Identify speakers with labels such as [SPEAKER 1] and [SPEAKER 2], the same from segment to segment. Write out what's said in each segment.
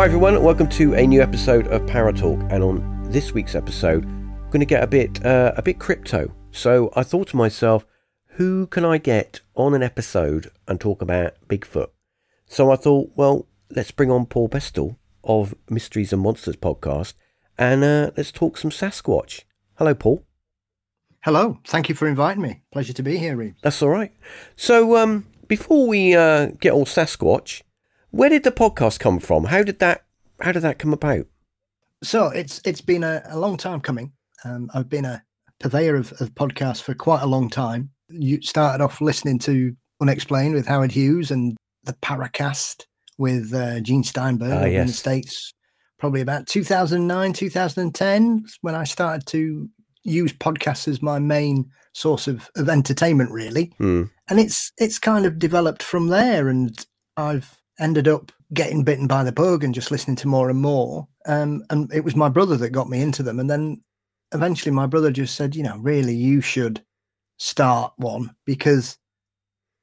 [SPEAKER 1] Hi everyone, welcome to a new episode of Paratalk. And on this week's episode, I'm going to get a bit uh, a bit crypto. So I thought to myself, who can I get on an episode and talk about Bigfoot? So I thought, well, let's bring on Paul Bestall of Mysteries and Monsters podcast, and uh, let's talk some Sasquatch. Hello, Paul.
[SPEAKER 2] Hello. Thank you for inviting me. Pleasure to be here, Reed.
[SPEAKER 1] That's all right. So um, before we uh, get all Sasquatch, where did the podcast come from? How did that How did that come about?
[SPEAKER 2] So it's it's been a, a long time coming. Um, I've been a purveyor of, of podcasts for quite a long time. You started off listening to Unexplained with Howard Hughes and the Paracast with uh, Gene Steinberg
[SPEAKER 1] Ah,
[SPEAKER 2] in
[SPEAKER 1] yes.
[SPEAKER 2] the States, probably about 2009, 2010, when I started to use podcasts as my main source of, of entertainment, really.
[SPEAKER 1] Hmm.
[SPEAKER 2] And it's it's kind of developed from there, and I've ended up getting bitten by the bug and just listening to more and more. Um, and it was my brother that got me into them, and then eventually my brother just said, you know, really, you should start one because,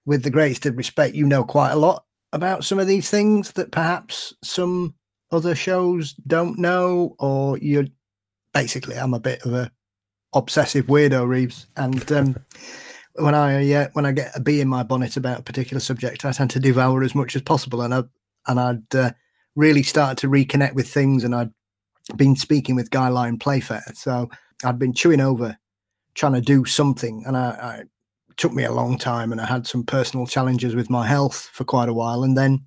[SPEAKER 2] with the greatest of respect, you know quite a lot about some of these things that perhaps some other shows don't know, or you're basically, I'm a bit of a obsessive weirdo, Reeves, and um, when I uh, when I get a bee in my bonnet about a particular subject, I tend to devour as much as possible, and I and I'd uh, really started to reconnect with things, and I'd been speaking with Guy Lyon Playfair, so I'd been chewing over trying to do something, and I, I it took me a long time, and I had some personal challenges with my health for quite a while, and then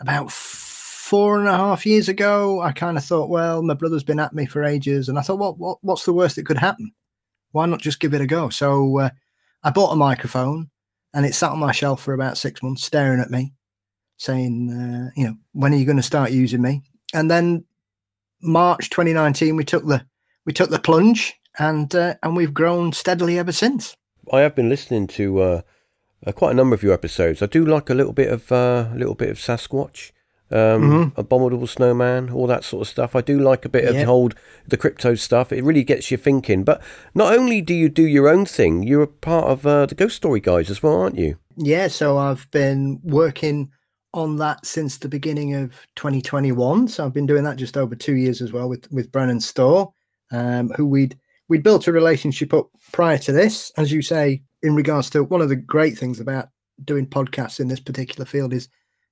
[SPEAKER 2] about four and a half years ago, I kind of thought, well, my brother's been at me for ages, and I thought, what, what what's the worst that could happen? Why not just give it a go? So uh, I bought a microphone, and it sat on my shelf for about six months, staring at me, saying, uh, you know, when are you going to start using me? And then March 2019, we took the we took the plunge, and uh, and we've grown steadily ever since.
[SPEAKER 1] I have been listening to uh, uh, quite a number of your episodes. I do like a little bit of uh, a little bit of Sasquatch, um, Abominable Snowman, all that sort of stuff. I do like a bit of the old the crypto stuff. It really gets you thinking. But not only do you do your own thing, you're a part of uh, the Ghost Story guys as well, aren't you?
[SPEAKER 2] Yeah, so I've been working on that since the beginning of 2021. So I've been doing that just over two years as well with with Brennan Store, um, who we'd we'd built a relationship up prior to this, as you say, in regards to one of the great things about doing podcasts in this particular field is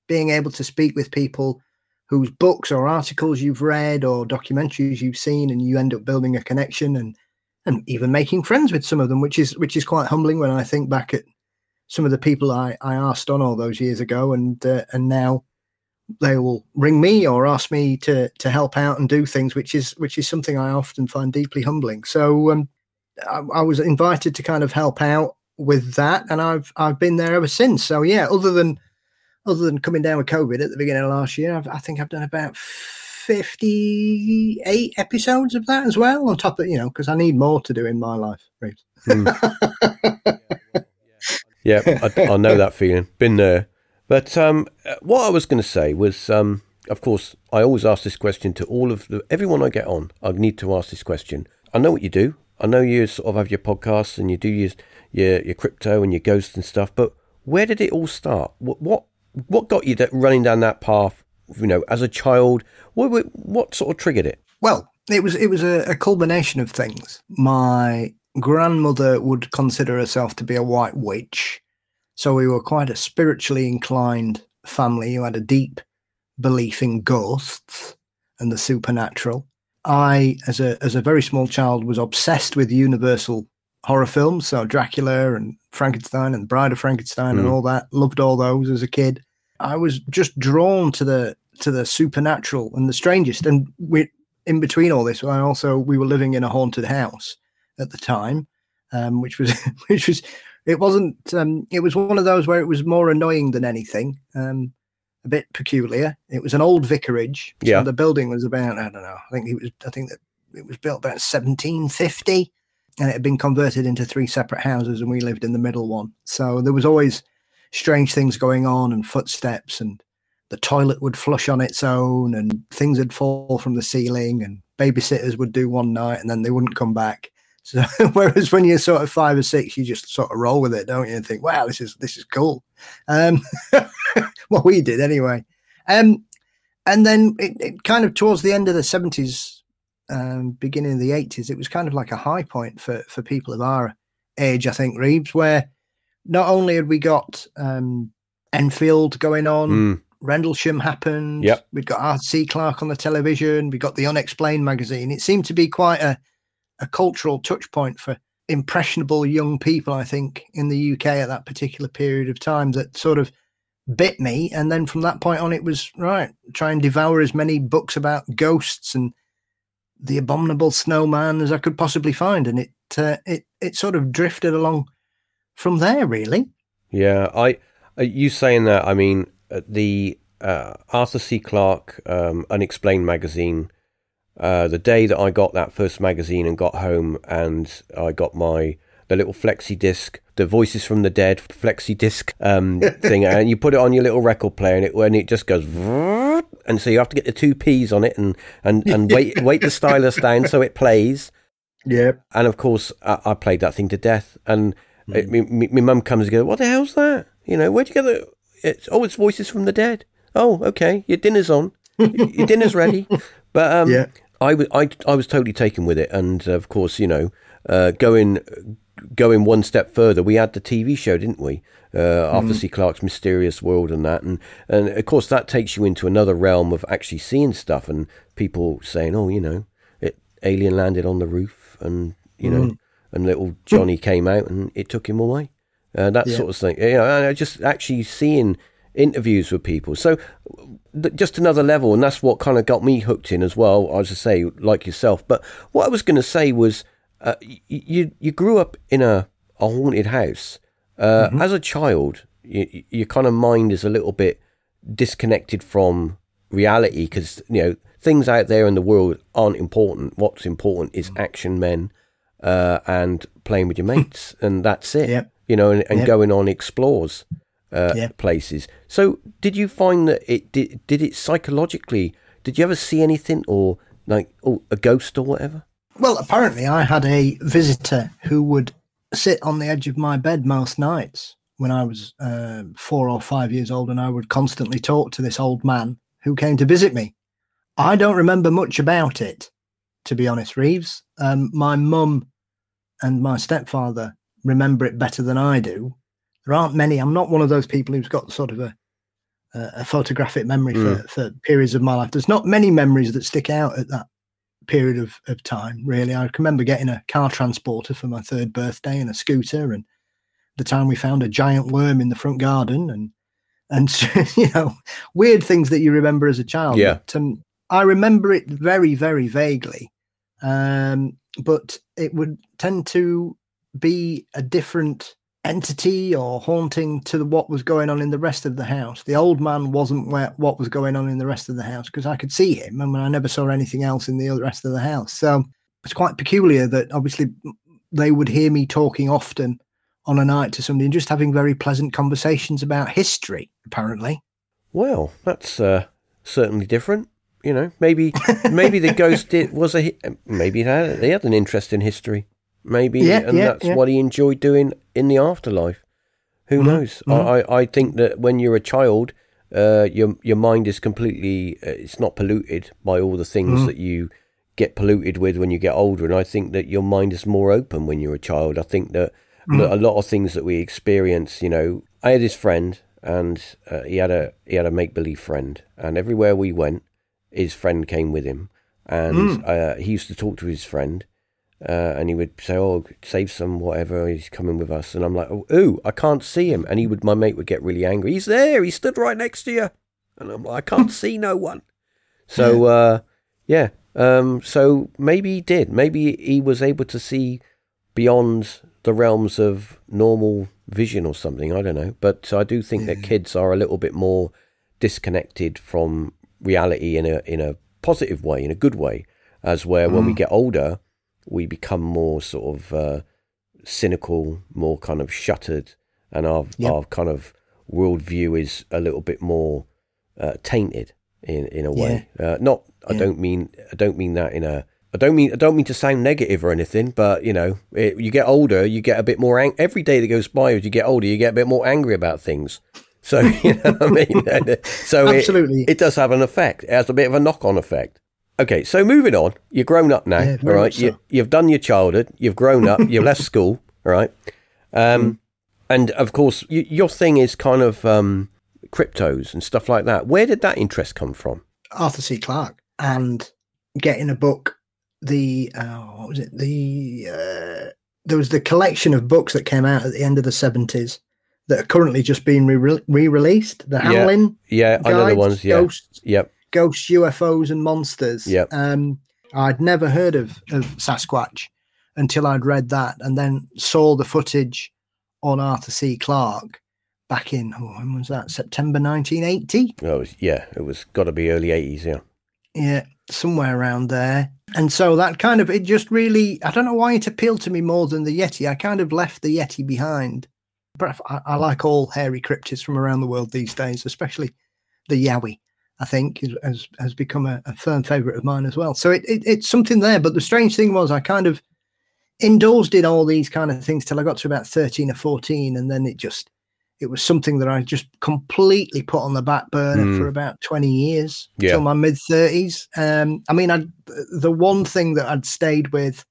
[SPEAKER 2] being able to speak with people whose books or articles you've read or documentaries you've seen, and you end up building a connection and and even making friends with some of them, which is which is quite humbling when I think back at some of the people I, I asked on all those years ago, and uh, and now they will ring me or ask me to to help out and do things, which is which is something I often find deeply humbling. So um, I, I was invited to kind of help out with that, and I've I've been there ever since. So yeah, other than other than coming down with COVID at the beginning of last year, I've, I think I've done about fifty eight episodes of that as well. On top of you know, because I need more to do in my life. Reeves.
[SPEAKER 1] Hmm. Yeah, I, I know that feeling. Been there. But um, what I was going to say was, um, of course, I always ask this question to all of the everyone I get on. I need to ask this question. I know what you do. I know you sort of have your podcasts and you do your your, your crypto and your ghosts and stuff. But where did it all start? What what what got you that running down that path? You know, as a child, what what, what sort of triggered it?
[SPEAKER 2] Well, it was it was a, a culmination of things. My grandmother would consider herself to be a white witch, so we were quite a spiritually inclined family who had a deep belief in ghosts and the supernatural. I, as a as a very small child, was obsessed with Universal horror films, so Dracula and Frankenstein and Bride of Frankenstein and
[SPEAKER 1] Mm.
[SPEAKER 2] all that. Loved all those as a kid. I was just drawn to the to the supernatural and the strangest. And we, in between all this, I also we were living in a haunted house at the time, um, which was which was it wasn't um, it was one of those where it was more annoying than anything. Um, a bit peculiar. It was an old vicarage. So
[SPEAKER 1] Yeah.
[SPEAKER 2] the building was about I don't know. I think it was I think that it was built about 1750 and it had been converted into three separate houses and we lived in the middle one. So there was always strange things going on and footsteps and the toilet would flush on its own and things would fall from the ceiling and babysitters would do one night and then they wouldn't come back. So whereas when you're sort of five or six, you just sort of roll with it, don't you? And think, wow, this is this is cool. Um, well, we did anyway. Um, and then it, it, kind of towards the end of the 70s, um, beginning of the 80s, it was kind of like a high point for, for people of our age, I think, Reeves, where not only had we got um, Enfield going on, mm. Rendlesham happened,
[SPEAKER 1] yep.
[SPEAKER 2] we'd got Arthur C. Clarke on the television, we got the Unexplained magazine. It seemed to be quite a, a cultural touch point for impressionable young people, I think, in the UK at that particular period of time that sort of bit me. And then from that point on, it was right, try and devour as many books about ghosts and the abominable snowman as I could possibly find. And it, uh, it, it sort of drifted along from there, really.
[SPEAKER 1] Yeah. I, uh, you saying that, I mean, uh, the uh, Arthur C. Clarke um, Unexplained magazine uh, the day that I got that first magazine and got home and I got my the little flexi disc, the Voices from the Dead flexi disc um, thing, and you put it on your little record player, and it when it just goes, and so you have to get the two P's on it and and and wait wait the stylus down so it plays.
[SPEAKER 2] Yeah,
[SPEAKER 1] and of course I, I played that thing to death, and mm. my mum comes and goes, "What the hell's that? You know, where'd you get the? It's oh, it's Voices from the Dead. Oh, okay, your dinner's on, your dinner's ready." But um, yeah. I, w- I, I was totally taken with it, and of course, you know, uh, going going one step further, we had the TV show, didn't we? Uh, Arthur mm. C. Clarke's Mysterious World and that, and and of course that takes you into another realm of actually seeing stuff and people saying, oh, you know, it alien landed on the roof, and you know, mm. And little Johnny came out and it took him away, uh, that yeah. sort of thing. You know, just actually seeing interviews with people. So just another level, and that's what kind of got me hooked in as well. I was to say, like yourself. But what I was going to say was, uh, you you grew up in a, a haunted house. Uh, mm-hmm. As a child, you, your kind of mind is a little bit disconnected from reality because you know things out there in the world aren't important. What's important is mm. action men uh, and playing with your mates, and that's it.
[SPEAKER 2] Yep.
[SPEAKER 1] You know, and, and yep. going on explores uh, yeah. places. So, did you find that it did? Did it psychologically? Did you ever see anything, or like oh, a ghost or whatever?
[SPEAKER 2] Well, apparently, I had a visitor who would sit on the edge of my bed most nights when I was uh, four or five years old, and I would constantly talk to this old man who came to visit me. I don't remember much about it, to be honest, Reeves. Um, my mum and my stepfather remember it better than I do there aren't many. I'm not one of those people who's got sort of a a photographic memory mm. for, for periods of my life. There's not many memories that stick out at that period of, of time, really. I remember getting a car transporter for my third birthday and a scooter, and the time we found a giant worm in the front garden, and and you know, weird things that you remember as a child.
[SPEAKER 1] Yeah.
[SPEAKER 2] But, um, I remember it very, very vaguely, um, but it would tend to be a different entity or haunting to what was going on in the rest of the house. The old man wasn't where what was going on in the rest of the house because I could see him and I never saw anything else in the rest of the house. So it's quite peculiar that obviously they would hear me talking often on a night to somebody and just having very pleasant conversations about history, apparently.
[SPEAKER 1] Well, that's uh, certainly different. You know, maybe maybe the ghost did, was a maybe they had, they had an interest in history maybe,
[SPEAKER 2] yeah,
[SPEAKER 1] and
[SPEAKER 2] yeah,
[SPEAKER 1] that's
[SPEAKER 2] yeah.
[SPEAKER 1] what he enjoyed doing in the afterlife. Who mm-hmm. knows? Mm-hmm. I, I think that when you're a child, uh, your your mind is completely uh, it's not polluted by all the things mm-hmm. that you get polluted with when you get older, and I think that your mind is more open when you're a child. I think that, mm-hmm. that a lot of things that we experience, you know, I had this friend, and uh, he had a he had a make believe friend, and everywhere we went, his friend came with him, and mm. uh, he used to talk to his friend uh, and he would say, "Oh, save some whatever. He's coming with us." And I'm like, "Oh, ooh, I can't see him." And he would, my mate would get really angry. He's there. He stood right next to you, and I'm like, "I can't see no one." So, uh, yeah. Um, so maybe he did. Maybe he was able to see beyond the realms of normal vision or something. I don't know. But I do think that kids are a little bit more disconnected from reality in a in a positive way, in a good way, as where mm. when we mm. get older we become more sort of uh, cynical, more kind of shuttered, and our yep. our kind of worldview is a little bit more uh, tainted in in a way. Yeah. Uh, not, I yeah. don't mean I don't mean that in a. I don't mean I don't mean to sound negative or anything, but you know, it, you get older, you get a bit more ang- every day that goes by as you get older, you get a bit more angry about things. So you know what I mean. so
[SPEAKER 2] Absolutely.
[SPEAKER 1] it, it does have an effect. It has a bit of a knock-on effect. Okay, so moving on. You're grown up now,
[SPEAKER 2] Yeah,
[SPEAKER 1] all right. You, you've done your childhood. You've grown up. you've left school, all right. Um,
[SPEAKER 2] Mm.
[SPEAKER 1] and of course, you, your thing is kind of um, cryptos and stuff like that. Where did that interest come from?
[SPEAKER 2] Arthur C. Clarke and getting a book. The uh, what was it? The uh, there was the collection of books that came out at the end of the seventies that are currently just being re released. The
[SPEAKER 1] Yeah.
[SPEAKER 2] Hamlyn
[SPEAKER 1] Yeah, I know the ones. Yeah,
[SPEAKER 2] ghosts,
[SPEAKER 1] yep.
[SPEAKER 2] ghosts, UFOs, and monsters.
[SPEAKER 1] Yep.
[SPEAKER 2] Um, I'd never heard of of Sasquatch until I'd read that, and then saw the footage on Arthur C. Clarke back in oh, when was that? September nineteen eighty.
[SPEAKER 1] Oh, yeah, it was got to be early '80s. Yeah.
[SPEAKER 2] Yeah, somewhere around there. And so that kind of it just really I don't know why it appealed to me more than the Yeti. I kind of left the Yeti behind. But I, I like all hairy cryptids from around the world these days, especially the Yowie. I think is, has has become a, a firm favourite of mine as well. So it, it it's something there. But the strange thing was I kind of indulged in all these kind of things till I got to about thirteen or fourteen, and then it just it was something that I just completely put on the back burner
[SPEAKER 1] Mm.
[SPEAKER 2] for about 20 years
[SPEAKER 1] Yeah.
[SPEAKER 2] till my mid 30s. Um, I mean, I the one thing that I'd stayed with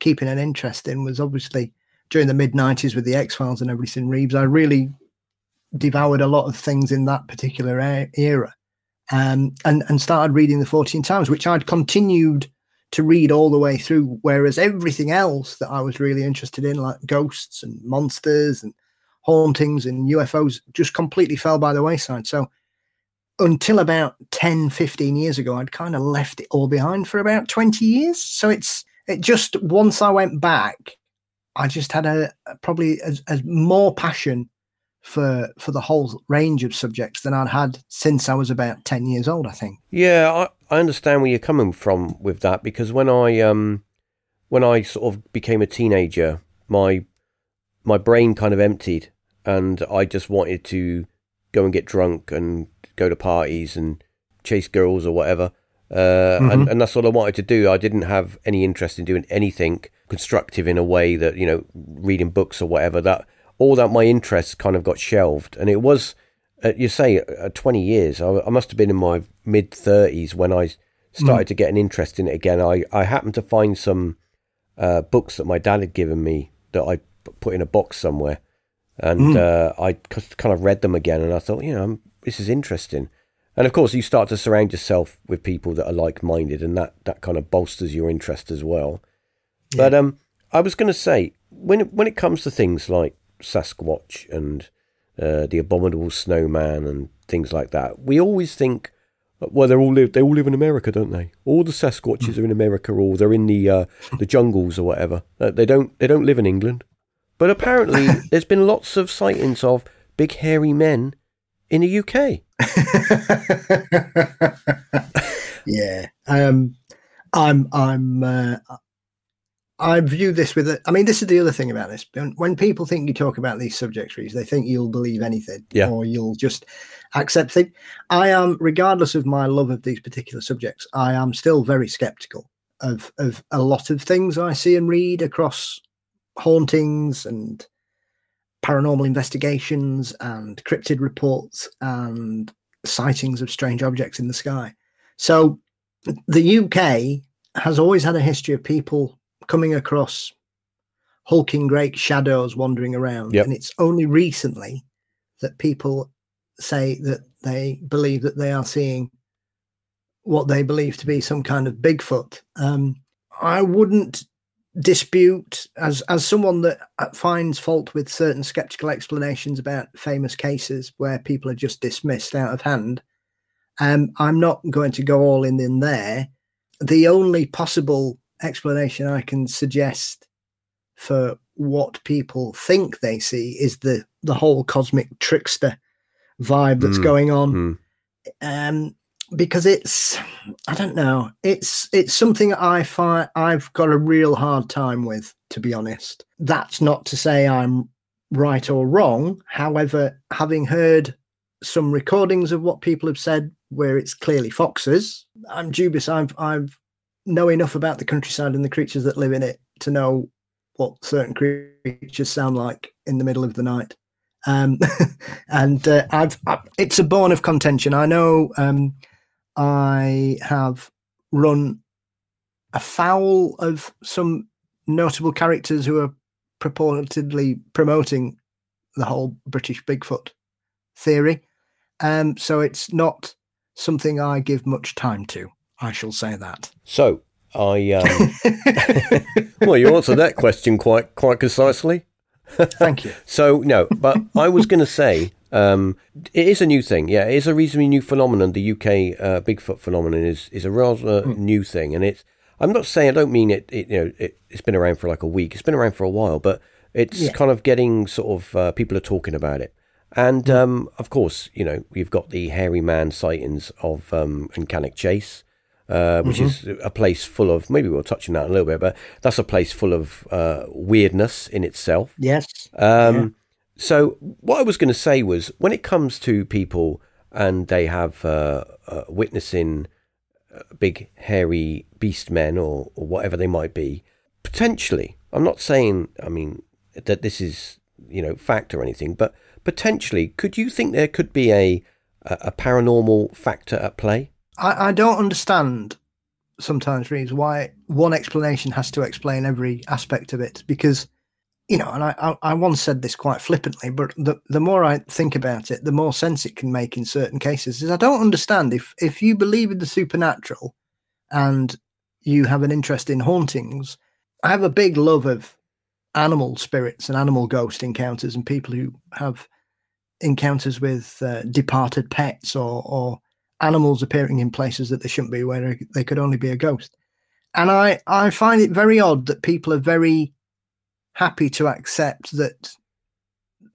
[SPEAKER 2] keeping an interest in was obviously during the mid 90s with the X Files and everything. Reeves, I really devoured a lot of things in that particular era, um, and and started reading the Fortean Times, which I'd continued to read all the way through. Whereas everything else that I was really interested in, like ghosts and monsters and hauntings and UFOs, just completely fell by the wayside. So until about 10, 15 years ago, I'd kind of left it all behind for about 20 years. So it's it just once I went back, I just had a, probably as, as more passion for for the whole range of subjects than I'd had since I was about 10 years old, I think.
[SPEAKER 1] Yeah, I, I understand where you're coming from with that because when I um when I sort of became a teenager, my my brain kind of emptied and I just wanted to go and get drunk and go to parties and chase girls or whatever. Uh, and,
[SPEAKER 2] Mhm.
[SPEAKER 1] and that's all I wanted to do. I didn't have any interest in doing anything constructive in a way that, you know, reading books or whatever. That all that my interests kind of got shelved. And it was, uh, you say, uh, 20 years. I, I must have been in my mid 30s when I started to get an interest in it again. I, I happened to find some uh, books that my dad had given me that I put in a box somewhere. And
[SPEAKER 2] Mm.
[SPEAKER 1] uh, I kind of read them again and I thought, you know, this is interesting. And of course, you start to surround yourself with people that are like minded, and that, that kind of bolsters your interest as well. But um, I was going to say, when it, when it comes to things like Sasquatch and uh, the abominable snowman and things like that, we always think, well, they all live they all live in America, don't they? All the Sasquatches are in America, or they're in the uh, the jungles or whatever. Uh, they don't they don't live in England. But apparently, there's been lots of sightings of big hairy men in the UK.
[SPEAKER 2] yeah. Um, I'm, I'm, uh, I view this with, a, I mean, this is the other thing about this. When, people think you talk about these subjects, Reece, they think you'll believe anything
[SPEAKER 1] Yeah.
[SPEAKER 2] or you'll just accept things. I am, regardless of my love of these particular subjects, I am still very skeptical of, of a lot of things I see and read across hauntings and paranormal investigations and cryptid reports and sightings of strange objects in the sky. So the UK has always had a history of people coming across hulking great shadows wandering around.
[SPEAKER 1] Yep.
[SPEAKER 2] And it's only recently that people say that they believe that they are seeing what they believe to be some kind of Bigfoot. Um, I wouldn't dispute as as someone that uh, finds fault with certain skeptical explanations about famous cases where people are just dismissed out of hand um i'm not going to go all in in there. The only possible explanation i can suggest for what people think they see is the the whole cosmic trickster vibe that's
[SPEAKER 1] Mm,
[SPEAKER 2] going on.
[SPEAKER 1] Hmm.
[SPEAKER 2] um because it's i don't know it's it's something i find i've got a real hard time with to be honest. That's not to say i'm right or wrong. However having heard some recordings of what people have said where it's clearly foxes i'm dubious i've i've know enough about the countryside and the creatures that live in it to know what certain creatures sound like in the middle of the night. Um, and uh, I've, I, it's a bone of contention. I know um, I have run afoul of some notable characters who are purportedly promoting the whole British Bigfoot theory. Um, so it's not something I give much time to. I shall say that.
[SPEAKER 1] So I, um, well, you answered that question quite quite concisely.
[SPEAKER 2] Thank you.
[SPEAKER 1] so no, but I was going to say um, it is a new thing. Yeah, it is a reasonably new phenomenon. The UK uh, Bigfoot phenomenon is is a rather mm. new thing, and it's. I'm not saying I don't mean it. it you know, it, has been around for like a week. It's been around for a while, but it's yeah. kind of getting sort of uh, people are talking about it. And mm. um, of course, you know, we've got the hairy man sightings of um, Chase, uh, which mm-hmm. is a place full of, maybe we'll touch on that a little bit, but that's a place full of uh, weirdness in itself.
[SPEAKER 2] Yes.
[SPEAKER 1] Um, yeah. So, what I was going to say was when it comes to people and they have uh, uh witnessing uh, big, hairy beast men or, or whatever they might be, potentially, I'm not saying, I mean, that this is, you know, fact or anything, but potentially, could you think there could be a a paranormal factor at play?
[SPEAKER 2] I, I don't understand sometimes, Reeves, why one explanation has to explain every aspect of it. Because, you know, and I, I once said this quite flippantly, but the, the more I think about it, the more sense it can make in certain cases. Is I don't understand if if you believe in the supernatural and you have an interest in hauntings. I have a big love of animal spirits and animal ghost encounters and people who have encounters with uh, departed pets or, or animals appearing in places that they shouldn't be, where they could only be a ghost. And I, I find it very odd that people are very happy to accept that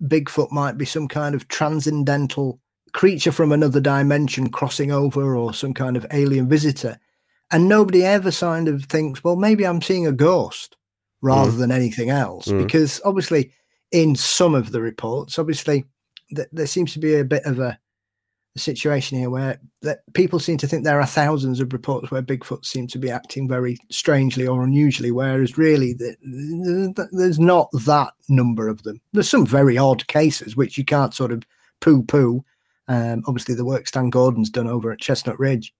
[SPEAKER 2] Bigfoot might be some kind of transcendental creature from another dimension crossing over or some kind of alien visitor. And nobody ever kind of thinks, well, maybe I'm seeing a ghost rather mm. than anything else. Mm. Because obviously, in some of the reports, obviously, th- there seems to be a bit of a, a situation here where that people seem to think there are thousands of reports where Bigfoot seem to be acting very strangely or unusually, whereas really the, the, there's not that number of them. There's some very odd cases which you can't sort of poo-poo. Um, obviously, the work Stan Gordon's done over at Chestnut Ridge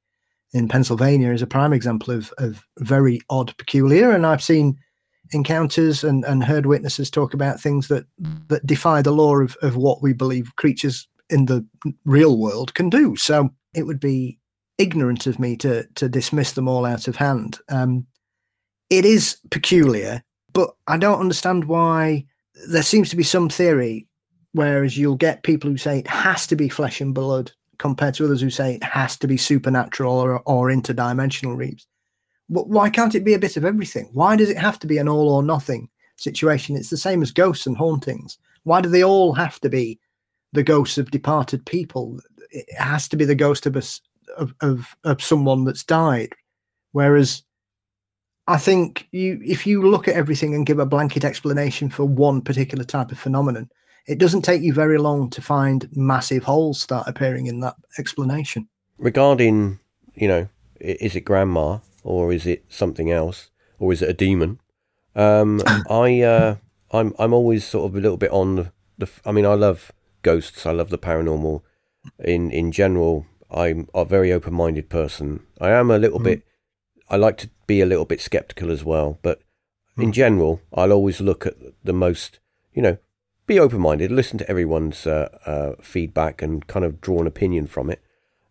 [SPEAKER 2] in Pennsylvania is a prime example of, of very odd, peculiar. And I've seen encounters and, and heard witnesses talk about things that that defy the law of, of what we believe creatures in the real world can do. So it would be ignorant of me to to dismiss them all out of hand. Um, it is peculiar, but I don't understand why there seems to be some theory, whereas you'll get people who say it has to be flesh and blood, compared to others who say it has to be supernatural or, or interdimensional Reeves why can't it be a bit of everything? Why does it have to be an all or nothing situation? It's the same as ghosts and hauntings. Why do they all have to be the ghosts of departed people? It has to be the ghost of a, of, of, of someone that's died. Whereas I think you, if you look at everything and give a blanket explanation for one particular type of phenomenon, it doesn't take you very long to find massive holes start appearing in that explanation.
[SPEAKER 1] Regarding, you know, is it grandma? or is it something else, or is it a demon? Um, I uh, I'm I'm always sort of a little bit on the, the. I mean, I love ghosts. I love the paranormal. In in general, I'm a very open minded person. I am a little mm. bit. I like to be a little bit skeptical as well, but mm. in general, I'll always look at the most. You know, be open minded, listen to everyone's uh, uh, feedback, and kind of draw an opinion from it.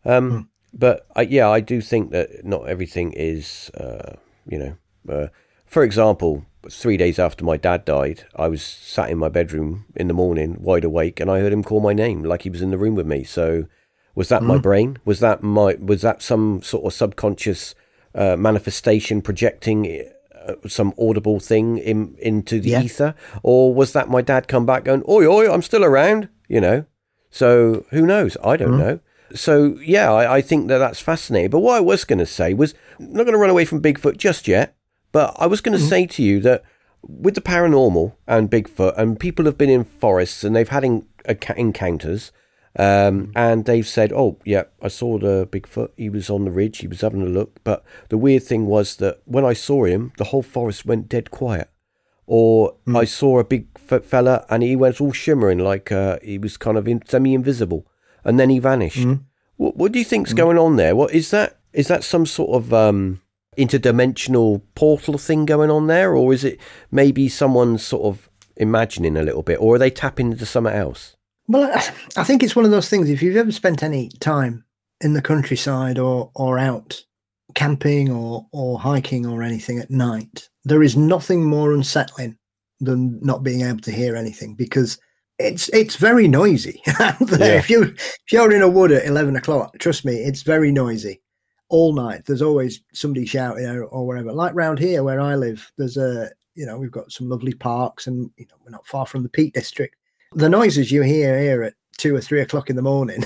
[SPEAKER 1] Um, mm but I, yeah, I do think that not everything is, uh, you know, uh, for example, three days after my dad died, I was sat in my bedroom in the morning, wide awake, and I heard him call my name like he was in the room with me. So, was that mm. my brain? Was that my? Was that some sort of subconscious uh, manifestation projecting uh, some audible thing in into the yeah. ether, or was that my dad come back going, "Oi, oi, I'm still around," you know? So who knows? I don't mm. know. So yeah, I, I, think that that's fascinating. But what I was going to say was I'm not going to run away from Bigfoot just yet. But I was going to mm-hmm. say to you that with the paranormal and Bigfoot, and people have been in forests and they've had in, encounters, um, mm-hmm. and they've said, "Oh, yeah, I saw the Bigfoot. He was on the ridge. He was having a look." But the weird thing was that when I saw him, the whole forest went dead quiet. or mm. I saw a big fella and he went all shimmering like uh, he was kind of in, semi-invisible, and then he vanished. Mm. What, what, do you think's mm. going on there? What is that? Is that some sort of um, interdimensional portal thing going on there, or is it maybe someone sort of imagining a little bit, or are they tapping into something else?
[SPEAKER 2] Well, I think it's one of those things. If you've ever spent any time in the countryside or or out camping or or hiking or anything at night, there is nothing more unsettling than not being able to hear anything because it's it's very noisy yeah. If you if you're in a wood at eleven o'clock, trust me, it's very noisy all night. There's always somebody shouting or, or. Like round here where I live, there's a you know we've got some lovely parks and you know we're not far from the Peak District. The noises you hear here at two or three o'clock in the morning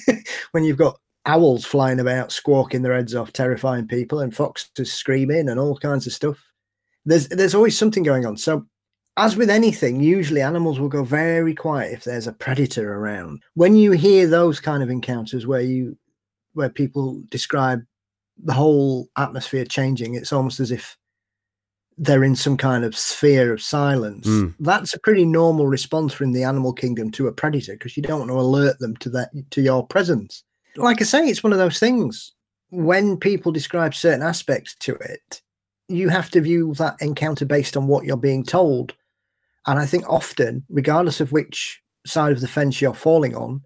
[SPEAKER 2] when you've got owls flying about, squawking their heads off, terrifying people, and foxes screaming and all kinds of stuff. There's there's always something going on. So, as with anything, usually animals will go very quiet if there's a predator around. When you hear those kind of encounters where you where people describe the whole atmosphere changing, it's almost as if they're in some kind of sphere of silence. Mm. That's a pretty normal response from the animal kingdom to a predator because you don't want to alert them to that to your presence like I say, it's one of those things. When people describe certain aspects to it, you have to view that encounter based on what you're being told. And I think often, regardless of which side of the fence you're falling on,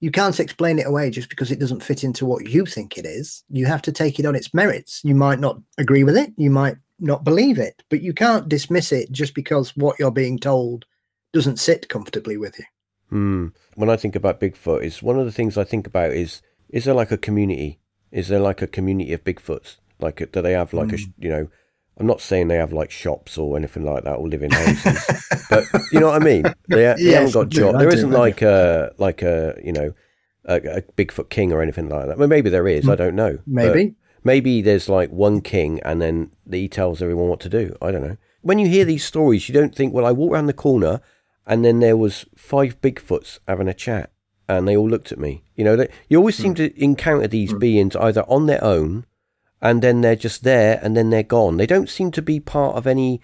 [SPEAKER 2] you can't explain it away just because it doesn't fit into what you think it is. You have to take it on its merits. You might not agree with it, you might not believe it, but you can't dismiss it just because what you're being told doesn't sit comfortably with you.
[SPEAKER 1] Mm. When I think about Bigfoot, is one of the things I think about is is there like a community? Is there like a community of Bigfoots? Like, do they have like mm. a, hmm. you know, I'm not saying they have like shops or anything like that or live in houses, but you know what I mean? They, they haven't got jobs. There isn't like a, like a, you know, a, a, Bigfoot king or anything like that. Well, maybe there is. I don't know.
[SPEAKER 2] Maybe. But
[SPEAKER 1] maybe there's like one king and then he tells everyone what to do. I don't know. When you hear these stories, you don't think, well, I walked around the corner and then there was five Bigfoots having a chat and they all looked at me. You know, they, you always seem mm. to encounter these mm. beings either on their own, and then they're just there, and then they're gone. They don't seem to be part of any.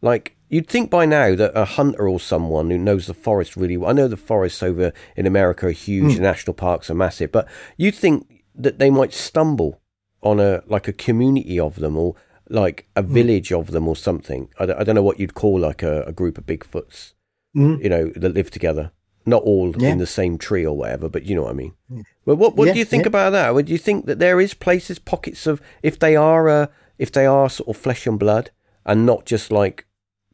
[SPEAKER 1] Like you'd think by now that a hunter or someone who knows the forest really well. I know the forests over in America are huge, mm. the national parks are massive, but you'd think that they might stumble on a like a community of them or like a hmm. village of them or something. I, I don't know what you'd call like a, a group of Bigfoots, mm. you know, that live together. Not all yeah. in the same tree or whatever, but you know what I mean. Mm. Well, what what yeah, do you think yeah. about that? Would you think that there is places, pockets of if they are uh, if they are sort of flesh and blood and not just like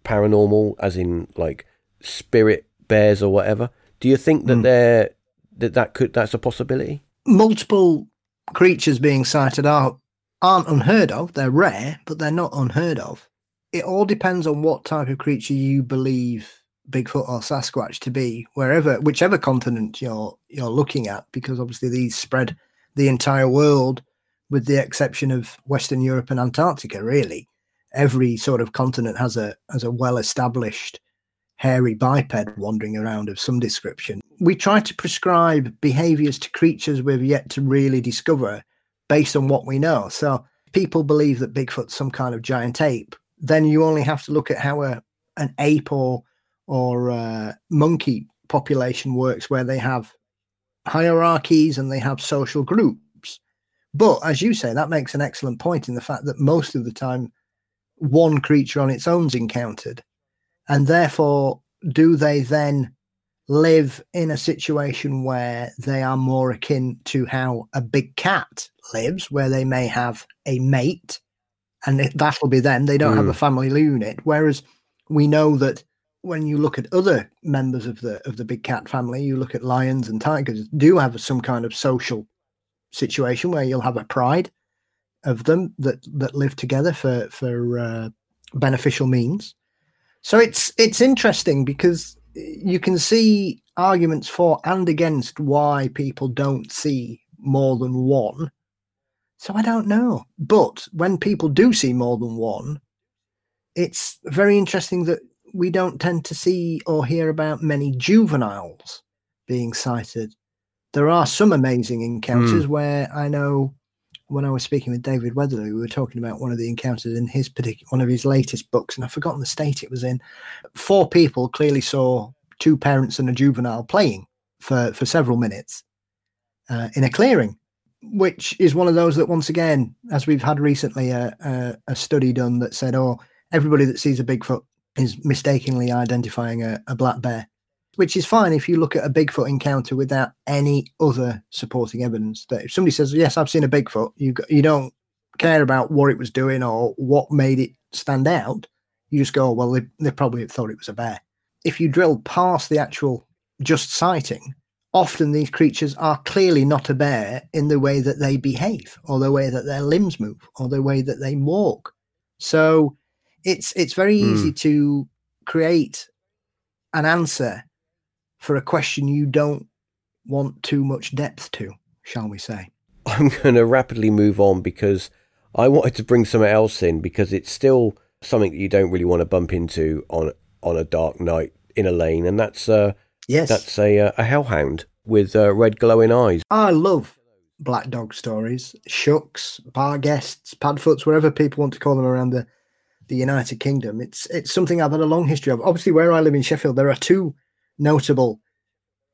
[SPEAKER 1] paranormal, as in like spirit bears or whatever? Do you think that mm. there that that could that's a possibility?
[SPEAKER 2] Multiple creatures being sighted are aren't unheard of. They're rare, but they're not unheard of. It all depends on what type of creature you believe Bigfoot or Sasquatch to be wherever, whichever continent you're you're looking at, because obviously these spread the entire world, with the exception of Western Europe and Antarctica. Really, every sort of continent has a has a well established hairy biped wandering around of some description. We try to prescribe behaviors to creatures we've yet to really discover based on what we know. So people believe that Bigfoot's some kind of giant ape. Then you only have to look at how a an ape or or uh, monkey population works where they have hierarchies and they have social groups. But as you say, that makes an excellent point in the fact that most of the time, one creature on its own is encountered. And therefore, do they then live in a situation where they are more akin to how a big cat lives, where they may have a mate and that'll be them? They don't mm. have a hmm. family unit. Whereas we know that when you look at other members of the of the big cat family, you look at lions and tigers do have some kind of social situation where you'll have a pride of them that that live together for for uh, beneficial means. So it's it's interesting because you can see arguments for and against why people don't see more than one. So I don't know, but when people do see more than one, it's very interesting that we don't tend to see or hear about many juveniles being sighted. There are some amazing encounters mm. where I know when I was speaking with David Weatherly, we were talking about one of the encounters in his particular one of his latest books, and I've forgotten the state it was in. Four people clearly saw two parents and a juvenile playing for for several minutes uh, in a clearing, which is one of those that once again, as we've had recently a, a, a study done that said, oh, everybody that sees a Bigfoot is mistakenly identifying a, a black bear which is fine if you look at a Bigfoot encounter without any other supporting evidence. That if somebody says, "Yes, I've seen a Bigfoot," you you don't care about what it was doing or what made it stand out. You just go, oh, "Well, they, they probably thought it was a bear." If you drill past the actual just sighting, often these creatures are clearly not a bear in the way that they behave, or the way that their limbs move, or the way that they walk. So it's it's very mm. easy to create an answer for a question you don't want too much depth to, shall we say?
[SPEAKER 1] I'm going to rapidly move on because I wanted to bring something else in because it's still something that you don't really want to bump into on on a dark night in a lane, and that's uh,
[SPEAKER 2] yes,
[SPEAKER 1] that's a uh, a hellhound with uh, red glowing eyes.
[SPEAKER 2] I love black dog stories, shucks, Barghests, padfoots, whatever people want to call them around the the United Kingdom. It's it's something I've had a long history of. Obviously, where I live in Sheffield, there are two notable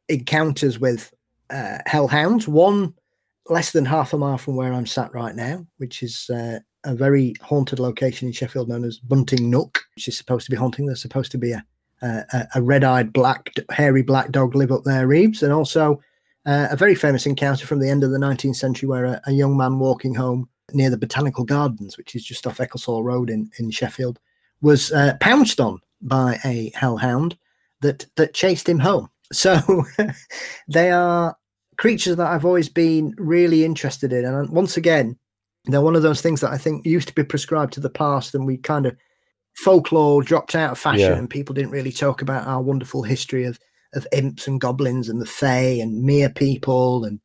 [SPEAKER 2] encounters with uh, hellhounds. One less than half a mile from where I'm sat right now, which is uh, a very haunted location in Sheffield known as Bunting Nook, which is supposed to be haunting. There's supposed to be a a, a red-eyed black, hairy black dog live up there, Reeves, and also uh, a very famous encounter from the end of the 19th century where a, a, young man walking home near the Botanical Gardens, which is just off Ecclesall Road in, in Sheffield, was uh, pounced on by a hellhound that that chased him home. So they are creatures that I've always been really interested in. And once again, they're one of those things that I think used to be prescribed to the past and we kind of folklore dropped out of fashion yeah. and people didn't really talk about our wonderful history of of imps and goblins and the fae and mere people and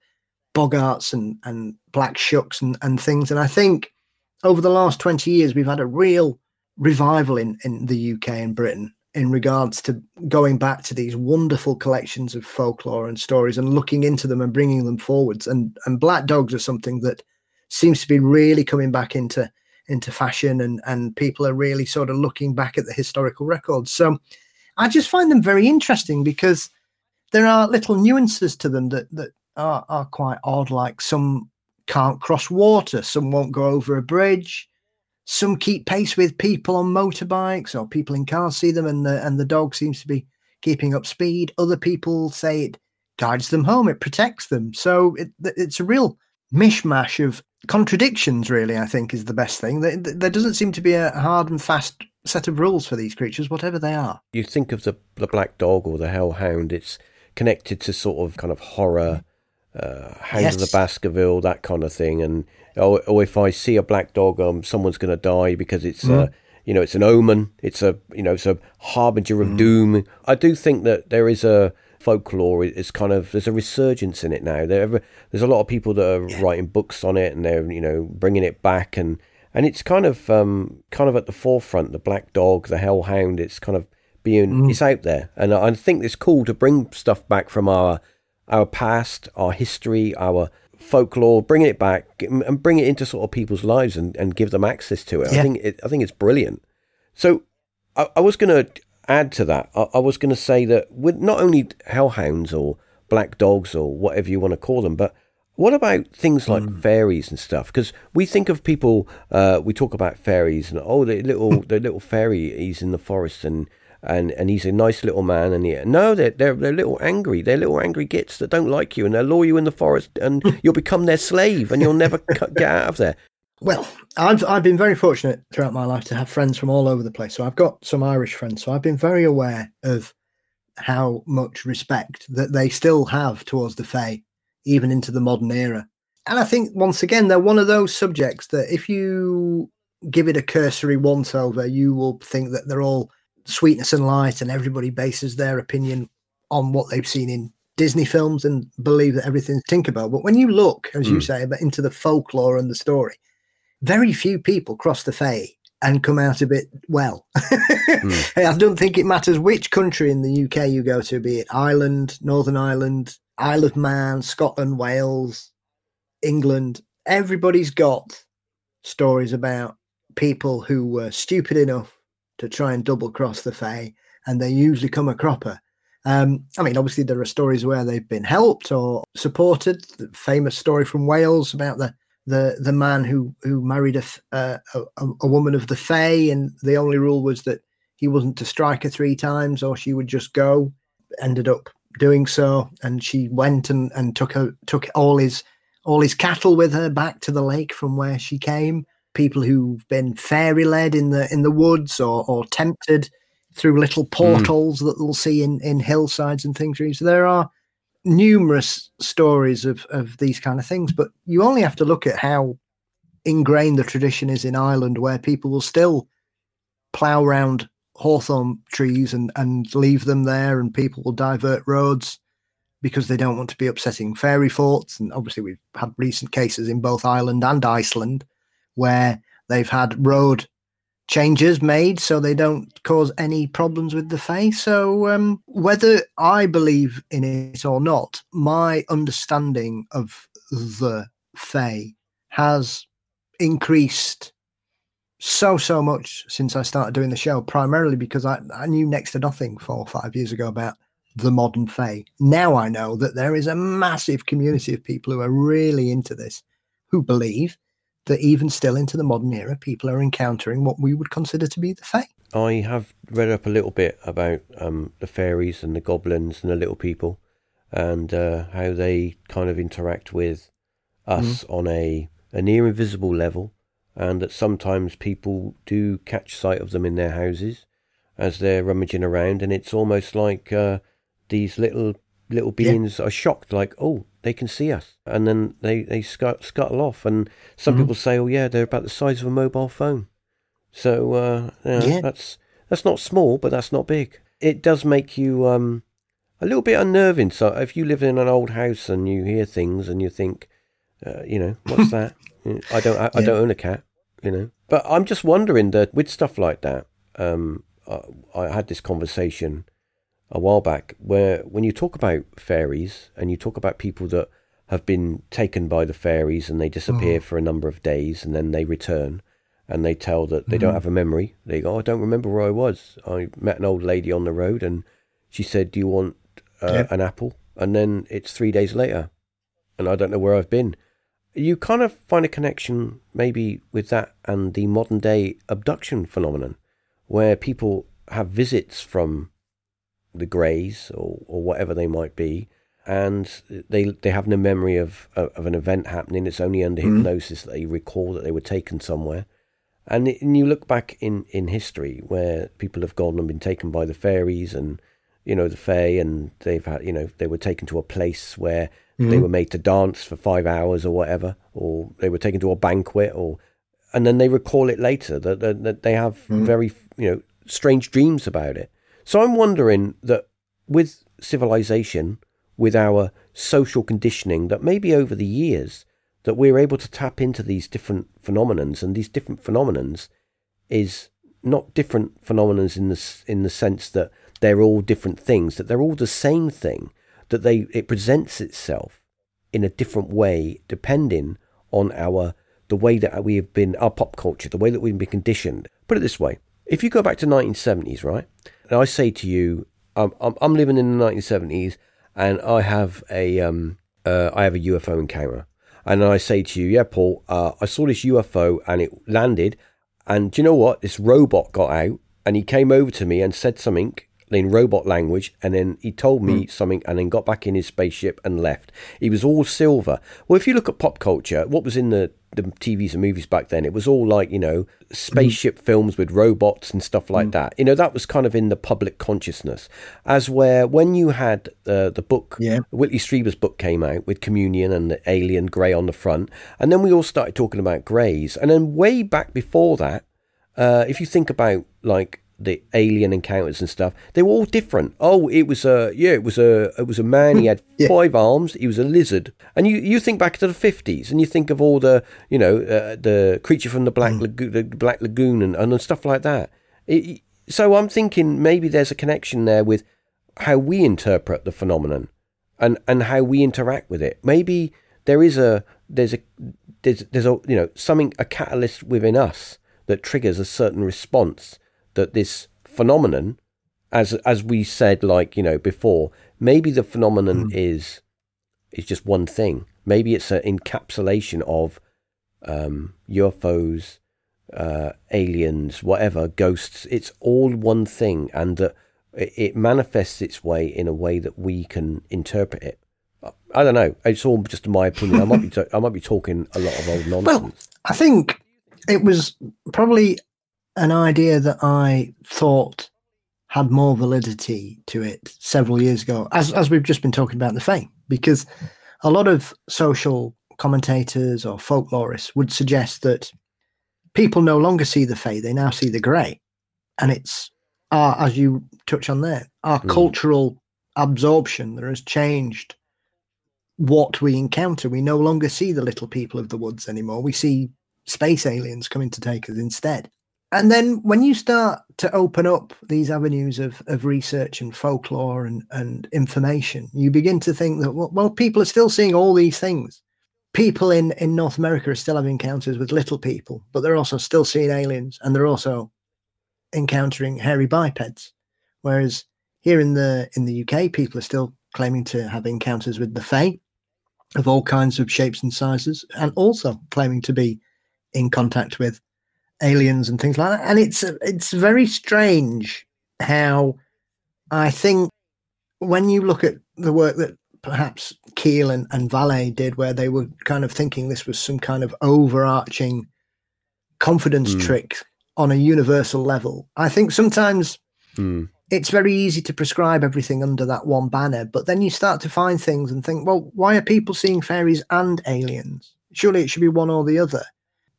[SPEAKER 2] boggarts and and black shucks and, and things. And I think over the last 20 years we've had a real revival in, in the UK and Britain in regards to going back to these wonderful collections of folklore and stories and looking into them and bringing them forwards. And and black dogs are something that seems to be really coming back into into fashion and and people are really sort of looking back at the historical records. So I just find them very interesting because there are little nuances to them that that are, are quite odd. Like some can't cross water, some won't go over a bridge some keep pace with people on motorbikes or people in cars see them and the and the dog seems to be keeping up speed. Other people say it guides them home, it protects them. So it, it's a real mishmash of contradictions, really, I think is the best thing. There, there doesn't seem to be a hard and fast set of rules for these creatures, whatever they are.
[SPEAKER 1] You think of the, the black dog or the hellhound, it's connected to sort of kind of horror, uh, Hound yes. of the Baskerville, that kind of thing. And or, or if I see a black dog, um, someone's going to die because it's mm. uh, you know it's an omen. It's a you know it's a harbinger of mm. doom. I do think that there is a folklore It's kind of there's a resurgence in it now. There, there's a lot of people that are yeah. writing books on it and they're you know bringing it back and and it's kind of um, kind of at the forefront. The black dog, the hellhound. It's kind of being mm. it's out there, and I think it's cool to bring stuff back from our our past, our history, our folklore, bringing it back and bring it into sort of people's lives and, and give them access to it. Yeah. I think it, I think it's brilliant. So I, I was going to add to that. I, I was going to say that with not only hellhounds or black dogs or whatever you want to call them, but what about things like mm. fairies and stuff? Because we think of people, uh, we talk about fairies and oh, the little the little fairy he's in the forest and and and he's a nice little man. And he, no, they're they're they're little angry. They're little angry gits that don't like you, and they'll lure you in the forest, and hmm. you'll become their slave, and you'll never get out of there.
[SPEAKER 2] Well, I've I've been very fortunate throughout my life to have friends from all over the place. So I've got some Irish friends. So I've been very aware of how much respect that they still have towards the Fae, even into the modern era. And I think once again they're one of those subjects that if you give it a cursory once over, you will think that they're all sweetness and light, and everybody bases their opinion on what they've seen in Disney films and believe that everything's Tinkerbell. But when you look, as mm. you say, but into the folklore and the story, very few people cross the Fae and come out of it well. mm. I don't think it matters which country in the UK you go to, be it Ireland, Northern Ireland, Isle of Man, Scotland, Wales, England. everybody's got stories about people who were stupid enough to try and double cross the Fae, and they usually come a cropper. Um, I mean, obviously, there are stories where they've been helped or supported. The famous story from Wales about the the the man who who married a uh, a, a woman of the Fae, and the only rule was that he wasn't to strike her three times, or she would just go. Ended up doing so, and she went and and took her took all his all his cattle with her back to the lake from where she came. People who've been fairy led in the in the woods or or tempted through little hmm. portals mm. that they'll see in, in hillsides and things. So there are numerous stories of, of these kind of things, but you only have to look at how ingrained the tradition is in Ireland, where people will still plough around hawthorn trees and, and leave them there, and people will divert roads because they don't want to be upsetting fairy forts. And obviously, we've had recent cases in both Ireland and Iceland where they've had road changes made so they don't cause any problems with the face. So, um, whether I believe in it or not, my understanding of the Fae has increased so so much since I started doing the show. Primarily because I, I knew next to nothing four or five years ago about the modern Fae. Now I know that there is a massive community of people who are really into this, who believe that even still into the modern era, people are encountering what we would consider to be the Fae.
[SPEAKER 1] I have read up a little bit about um, the fairies and the goblins and the little people, and uh, how they kind of interact with us mm. on a, a near invisible level, and that sometimes people do catch sight of them in their houses as they're rummaging around, and it's almost like uh, these little little beings yeah. are shocked, like, oh, they can see us, and then they they scut, scuttle off. And some mm-hmm. people say, "Oh yeah, they're about the size of a mobile phone." So uh, yeah. that's that's not small, but that's not big. It does make you um, a little bit unnerving. So if you live in an old house and you hear things and you think, uh, you know, what's that? I don't I, yeah. I, don't own a cat, you know. But I'm just wondering that with stuff like that, um, I, I had this conversation a while back where when you talk about fairies and you talk about people that have been taken by the fairies and they disappear oh. for a number of days and then they return and they tell that they mm-hmm. don't have a memory. They go, oh, I don't remember where I was. I met an old lady on the road and she said, Do you want uh, an apple? And then it's three days later and I don't know where I've been. You kind of find a connection maybe with that and the modern day abduction phenomenon where people have visits from the Greys or, or whatever they might be, and they they have no memory of of an event happening. It's only under mm. hypnosis that they recall that they were taken somewhere. And, it, and you look back in, in history where people have gone and been taken by the fairies and you know the fae, and they've had you know they were taken to a place where mm. they were made to dance for five hours or whatever, or they were taken to a banquet, or and then they recall it later that that, that they have mm. very you know strange dreams about it. So I'm wondering that with civilization, with our social conditioning, that maybe over the years that we're able to tap into these different phenomenons, and these different phenomenons is not different phenomenons in the in the sense that they're all different things, that they're all the same thing, that they it presents itself in a different way depending on our the way that we have been our pop culture, the way that we've been conditioned. Put it this way: if you go back to 1970s, right, and I say to you, I'm, I'm, I'm living in the 1970s and I have a, um, uh, I have a UFO encounter. And I say to you, yeah, Paul, uh, I saw this UFO and it landed. And do you know what? This robot got out and he came over to me and said something in robot language, and then he told me mm. something, and then got back in his spaceship and left. He was all silver. Well, if you look at pop culture, what was in the the TVs and movies back then, it was all like you know spaceship mm. films with robots and stuff like mm. that. You know that was kind of in the public consciousness. As where when you had uh, the book, yeah. Whitley Strieber's book came out with Communion and the alien grey on the front, and then we all started talking about greys, and then way back before that, uh, if you think about like the alien encounters and stuff, they were all different. Oh, it was a yeah, it was a it was a man. He had yeah. five arms. He was a lizard. And you, you think back to the fifties, and you think of all the you know uh, the creature from the Black mm. Lagoon, the Black Lagoon, and, and stuff like that. It, so I'm thinking maybe there's a connection there with how we interpret the phenomenon and and how we interact with it. Maybe there is a there's a there's there's a you know something a catalyst within us that triggers a certain response that this phenomenon as as we said like you know before maybe the phenomenon mm. is is just one thing maybe it's an encapsulation of um, UFOs uh, aliens whatever ghosts it's all one thing and that it manifests its way in a way that we can interpret it I don't know. It's all just my opinion. I might be I might be talking a lot of old nonsense. Well,
[SPEAKER 2] I think it was probably an idea that I thought had more validity to it several years ago, as as we've just been talking about the Fae, because a lot of social commentators or folklorists would suggest that people no longer see the Fae; they now see the Grey, and it's our, as you touch on there, our mm. cultural absorption that has changed what we encounter. We no longer see the little people of the woods anymore. We see space aliens coming to take us instead. And then when you start to open up these avenues of, of research and folklore and, and information, you begin to think that, well, well, people are still seeing all these things. People in, in North America are still having encounters with little people, but they're also still seeing aliens and they're also encountering hairy bipeds. Whereas here in the in the UK, people are still claiming to have encounters with the Fae of all kinds of shapes and sizes, and also claiming to be in contact with aliens and things like that. And it's it's very strange how I think when you look at the work that perhaps Keel and, and Vallée did, where they were kind of thinking this was some kind of overarching confidence mm. trick on a universal level, I think sometimes mm it's very easy to prescribe everything under that one banner, but then you start to find things and think, well, why are people seeing fairies and aliens? Surely it should be one or the other.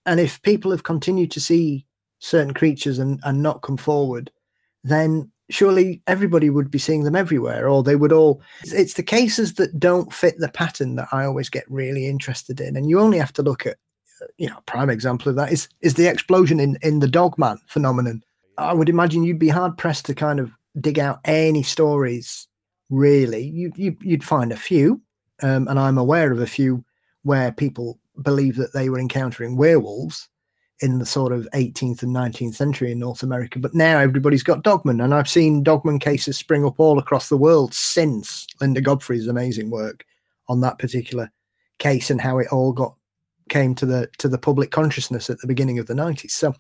[SPEAKER 2] And if people have continued to see certain creatures and, and not come forward, then surely everybody would be seeing them everywhere, or they would all. It's the cases that don't fit the pattern that I always get really interested in. And you only have to look at, you know, a prime example of that is is the explosion in in the Dogman phenomenon I would imagine you'd be hard pressed to kind of dig out any stories. Really, you, you would find a few, um, and I'm aware of a few where people believe that they were encountering werewolves in the sort of 18th and 19th century in North America. But now everybody's got Dogman, and I've seen Dogman cases spring up all across the world since Linda Godfrey's amazing work on that particular case and how it all got came to the to the public consciousness at the beginning of the 90s. So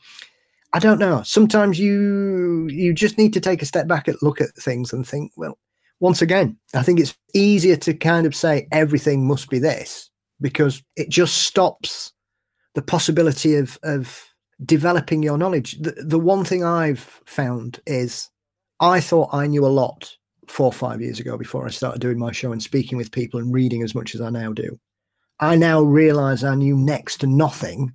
[SPEAKER 2] I don't know. Sometimes you you just need to take a step back and look at things and think, well, once again, I think it's easier to kind of say everything must be this because it just stops the possibility of of developing your knowledge. The, the one thing I've found is I thought I knew a lot four or five years ago before I started doing my show and speaking with people and reading as much as I now do. I now realize I knew next to nothing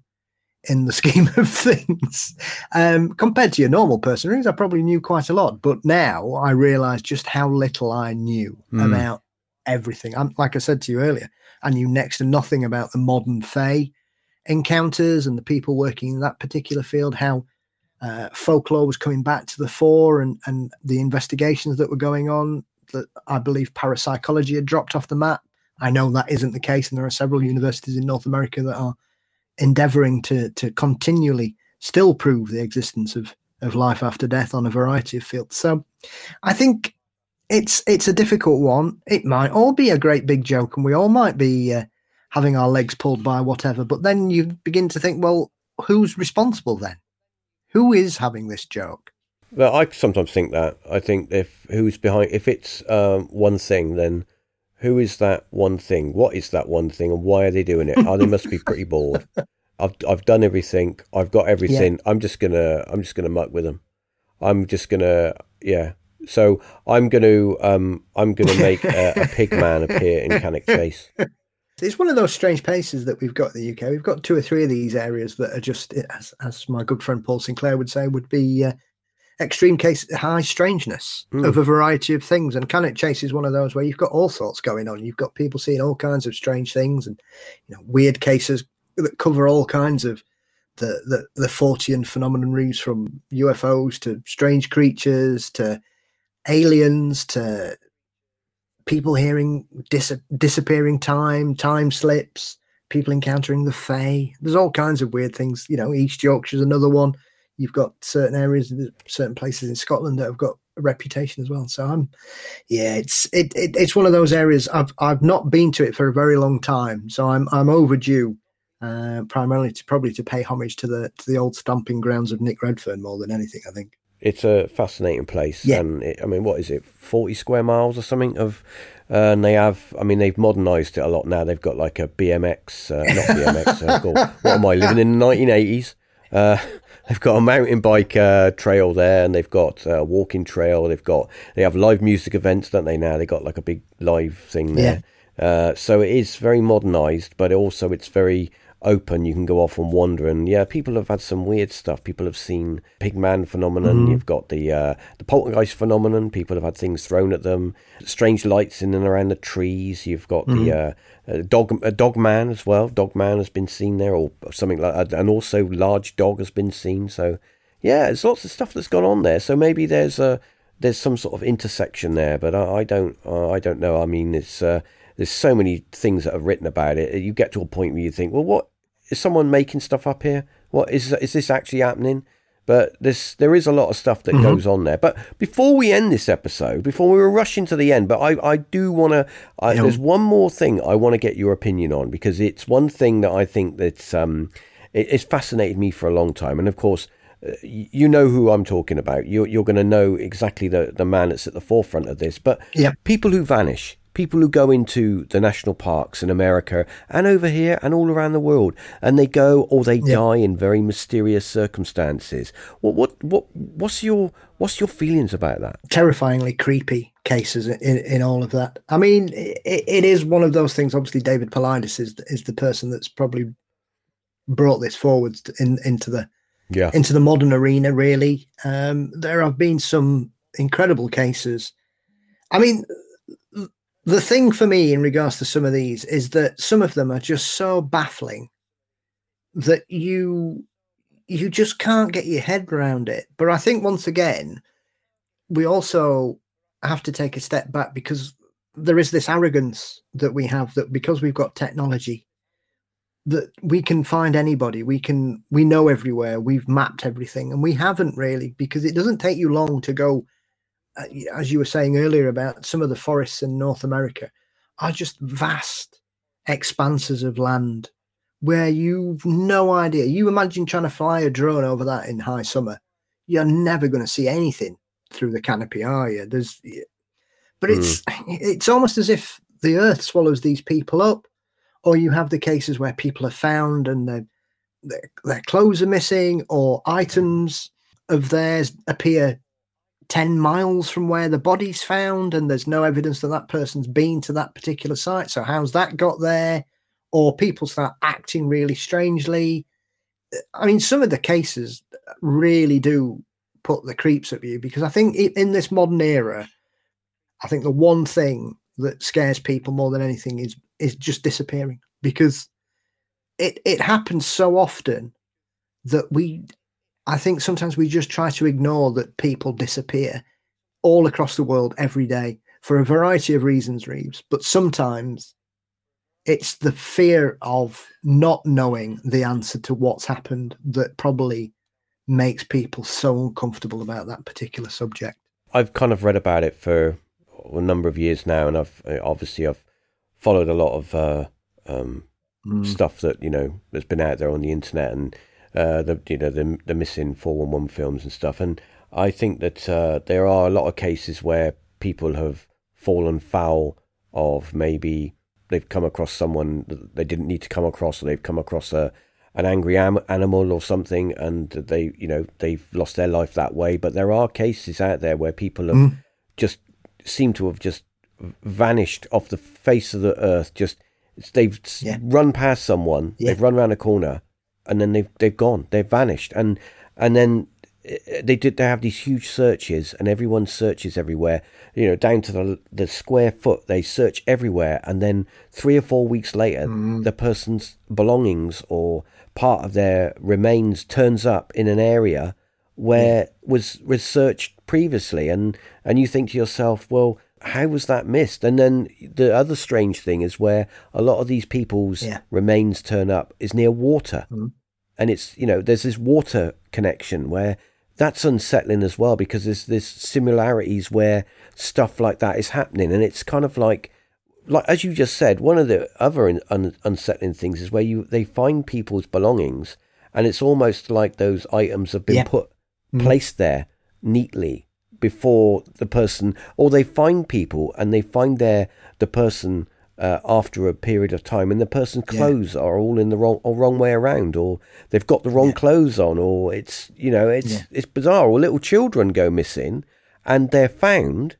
[SPEAKER 2] in the scheme of things. Um, compared to your normal person, I probably knew quite a lot, but now I realise just how little I knew mm. about everything. I'm, like I said to you earlier, I knew next to nothing about the modern Fae encounters and the people working in that particular field, how uh, folklore was coming back to the fore and, and the investigations that were going on. That I believe parapsychology had dropped off the map. I know that isn't the case, and there are several universities in North America that are endeavoring to to continually still prove the existence of of life after death on a variety of fields. So I think it's it's a difficult one. It might all be a great big joke, and we all might be uh, having our legs pulled by whatever. But then you begin to think, well, who's responsible then? Who is having this joke?
[SPEAKER 1] Well, I sometimes think that. I think if who's behind, if it's um, one thing, then who is that one thing? What is that one thing, and why are they doing it? oh, they must be pretty bored. I've I've done everything. I've got everything. Yeah. I'm just gonna I'm just gonna muck with them. I'm just gonna yeah. So I'm gonna um I'm gonna make a, a pig man appear in Cannock Chase.
[SPEAKER 2] It's one of those strange places that we've got in the UK. We've got two or three of these areas that are just, as, as my good friend Paul Sinclair would say, would be uh, extreme case high strangeness mm. of a variety of things. And Cannock Chase is one of those where you've got all sorts going on. You've got people seeing all kinds of strange things and you know weird cases that cover all kinds of the the, the Fortean phenomenon rings from UFOs to strange creatures to aliens to people hearing dis- disappearing time, time slips, people encountering the Fae. There's all kinds of weird things. You know, East Yorkshire's another one. You've got certain areas, certain places in Scotland that have got a reputation as well. So I'm, yeah, it's it, it it's one of those areas I've I've not been to it for a very long time. So I'm I'm overdue. Uh, primarily to probably to pay homage to the to the old stomping grounds of Nick Redfern more than anything, I think
[SPEAKER 1] it's a fascinating place. Yeah. And it, I mean, what is it, 40 square miles or something of, uh, and they have, I mean, they've modernised it a lot now. They've got like a BMX, uh, not BMX, uh, what am I, living in the 1980s? Uh, they've got a mountain bike uh, trail there and they've got a walking trail. They've got, they have live music events, don't they now? They've got like a big live thing there. Yeah. Uh, so it is very modernised, but also it's very open, you can go off and wander. And yeah, people have had some weird stuff. People have seen Pigman phenomenon. Mm-hmm. You've got the uh, the poltergeist phenomenon. People have had things thrown at them. Strange lights in and around the trees. You've got mm-hmm. the uh, uh, dog a dog man as well. Dog man has been seen there, or something like that. And also large dog has been seen. So yeah, there's lots of stuff that's gone on there. So maybe there's a there's some sort of intersection there, but I, I don't I don't know. I mean, it's uh, there's so many things that are written about it. You get to a point where you think, well, what is someone making stuff up here? What is is this actually happening? But there's there is a lot of stuff that mm-hmm. goes on there. But before we end this episode, before we were rushing to the end, but I I do want to. There's one more thing I want to get your opinion on because it's one thing that I think that's um it, it's fascinated me for a long time, and of course uh, you know who I'm talking about. You're, you're going to know exactly the, the man that's at the forefront of this. But
[SPEAKER 2] yep.
[SPEAKER 1] people who vanish, people who go into the national parks in America and over here and all around the world, and they go or they yeah. die in very mysterious circumstances. What what what what's your what's your feelings about that?
[SPEAKER 2] Terrifyingly creepy cases in, in all of that. I mean, it, it is one of those things. Obviously, David Paulides is is the person that's probably brought this forward in into the
[SPEAKER 1] yeah
[SPEAKER 2] into the modern arena. Really, um, there have been some incredible cases. I mean, the thing for me in regards to some of these is that some of them are just so baffling that you you just can't get your head around it. But I think once again, we also have to take a step back because there is this arrogance that we have that because we've got technology that we can find anybody we can we know everywhere we've mapped everything and we haven't really because it doesn't take you long to go as you were saying earlier about some of the forests in North America, are just vast expanses of land where you've no idea. You imagine trying to fly a drone over that in high summer, you're never going to see anything through the canopy, are you? There's, but it's mm. it's almost as if the earth swallows these people up, or you have the cases where people are found and their their clothes are missing, or items of theirs appear 10 miles from where the body's found and there's no evidence that that person's been to that particular site. So how's that got there? Or people start acting really strangely. I mean some of the cases really do put the creeps at you because i think in this modern era i think the one thing that scares people more than anything is is just disappearing. Because it it happens so often that we I think sometimes we just try to ignore that people disappear all across the world every day for a variety of reasons, Reeves. But sometimes it's the fear of not knowing the answer to what's happened that probably makes people so uncomfortable about that particular subject.
[SPEAKER 1] I've kind of read about it for a number of years now, and I've obviously I've followed a lot of uh, um, mm. stuff that you know that's been out there on the internet and uh, the you know the the missing four one one films and stuff. And I think that uh, there are a lot of cases where people have fallen foul of maybe they've come across someone that they didn't need to come across, or they've come across a an angry am- animal or something, and they you know they've lost their life that way. But there are cases out there where people have mm. just seem to have just vanished off the face of the earth. Just they've yeah. run past someone, yeah. they've run around a corner, and then they've they've gone, they've vanished, and and then eh, they did they have these huge searches, and everyone searches everywhere, you know, down to the the square foot. They search everywhere, and then three or four weeks later, mm. the person's belongings or part of their remains turns up in an area where was researched previously, and and you think to yourself, well, how was that missed? And then the other strange thing is where a lot of these people's
[SPEAKER 2] Yeah.
[SPEAKER 1] remains turn up is near water.
[SPEAKER 2] Mhm.
[SPEAKER 1] And it's, you know, there's this water connection where that's unsettling as well because there's there's similarities where stuff like that is happening. And it's kind of like, like as you just said, one of the other un- un- unsettling things is where you they find people's belongings and it's almost like those items have been
[SPEAKER 2] Yeah.
[SPEAKER 1] put
[SPEAKER 2] Mhm.
[SPEAKER 1] placed there neatly before the person or they find people and they find their the person uh, after a period of time and the person's
[SPEAKER 2] Yeah.
[SPEAKER 1] clothes are all in the wrong or wrong way around or they've got the wrong
[SPEAKER 2] Yeah.
[SPEAKER 1] clothes on or it's you know it's
[SPEAKER 2] Yeah.
[SPEAKER 1] it's bizarre or little children go missing and they're found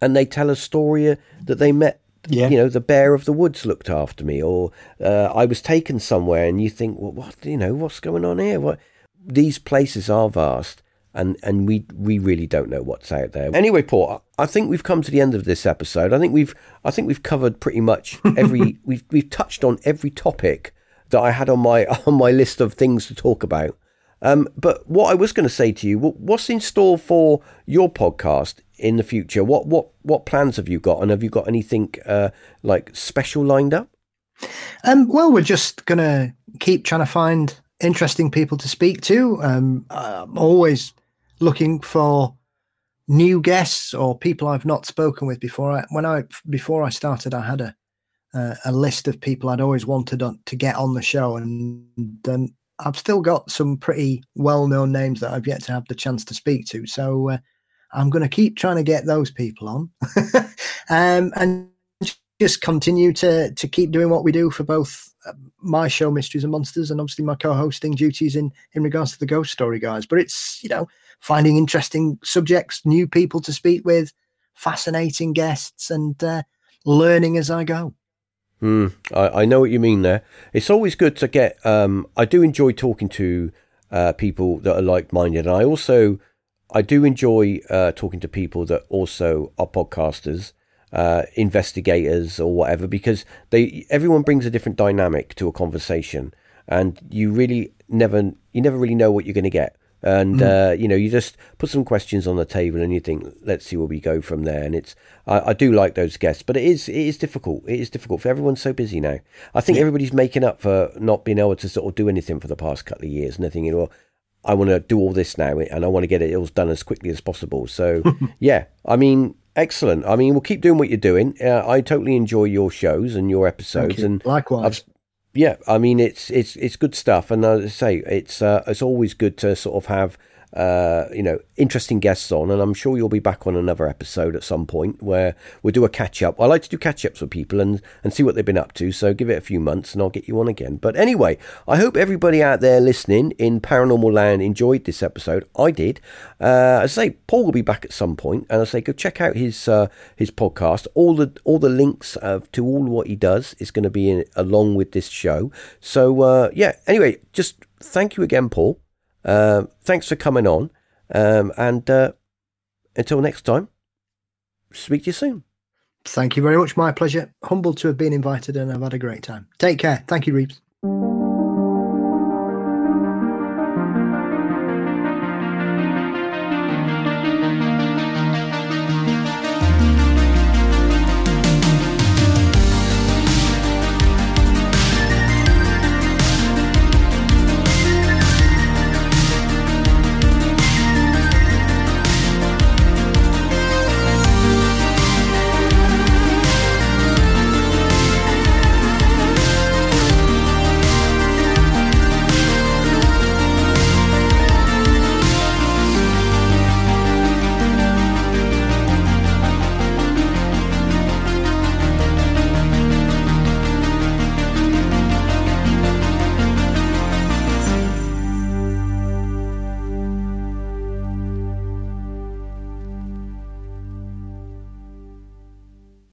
[SPEAKER 1] and they tell a story uh, that they met
[SPEAKER 2] Yeah.
[SPEAKER 1] you know the bear of the woods looked after me or uh, i was taken somewhere and you think well what you know what's going on here what these places are vast and and we we really don't know what's out there anyway paul i think we've come to the end of this episode i think we've i think we've covered pretty much every we've we've touched on every topic that i had on my on my list of things to talk about um, but what I was going to say to you, what's in store for your podcast in the future? What what what plans have you got, and have you got anything uh, like special lined up?
[SPEAKER 2] Um, well, we're just going to keep trying to find interesting people to speak to. Um, I'm always looking for new guests or people I've not spoken with before. I, when I before I started, I had a uh, a list of people I'd always wanted on, to get on the show, and I've still got some pretty well known names that I've yet to have the chance to speak to. So uh, I'm going to keep trying to get those people on, um, and just continue to to keep doing what we do for both uh, my show mysteries and monsters and obviously my co-hosting duties in in regards to the ghost story guys but it's you know finding interesting subjects new people to speak with fascinating guests and uh, learning as i go
[SPEAKER 1] Hmm, I, I know what you mean there. It's always good to get. Um, I do enjoy talking to uh, people that are like-minded, and I also I do enjoy uh, talking to people that also are podcasters, uh, investigators, or whatever, because they everyone brings a different dynamic to a conversation, and you really never you never really know what you're going to get. And uh, you know, you just put some questions on the table, and you think, "Let's see where we go from there." And it's, I, I do like those guests, but it is, it is difficult. It is difficult for everyone's so busy now. I think everybody's making up for not being able to sort of do anything for the past couple of years, and they're thinking, "Well, I want to do all this now, and I want to get it all done as quickly as possible." So, yeah, I mean, excellent. I mean, we'll keep doing what you're doing. Uh, I totally enjoy your shows and your episodes,
[SPEAKER 2] you.
[SPEAKER 1] and
[SPEAKER 2] Likewise.
[SPEAKER 1] I've, yeah, I mean it's it's it's good stuff, and as I say, it's uh, it's always good to sort of have uh, you know interesting guests on, and I'm sure you'll be back on another episode at some point where we'll do a catch up. I like to do catch ups with people and and see what they've been up to. So give it a few months, and I'll get you on again. But anyway, I hope everybody out there listening in Paranormal Land enjoyed this episode. I did. Uh, I say, Paul will be back at some point, and I say go check out his uh, his podcast. All the all the links uh, to all what he does is going to be in, along with this show. So uh, yeah. Anyway, just thank you again, Paul. Uh, thanks for coming on, um, and uh, until next time, speak to you soon.
[SPEAKER 2] thank you very much. My pleasure. Humbled to have been invited and i've had a great time. Take care. Thank you reeves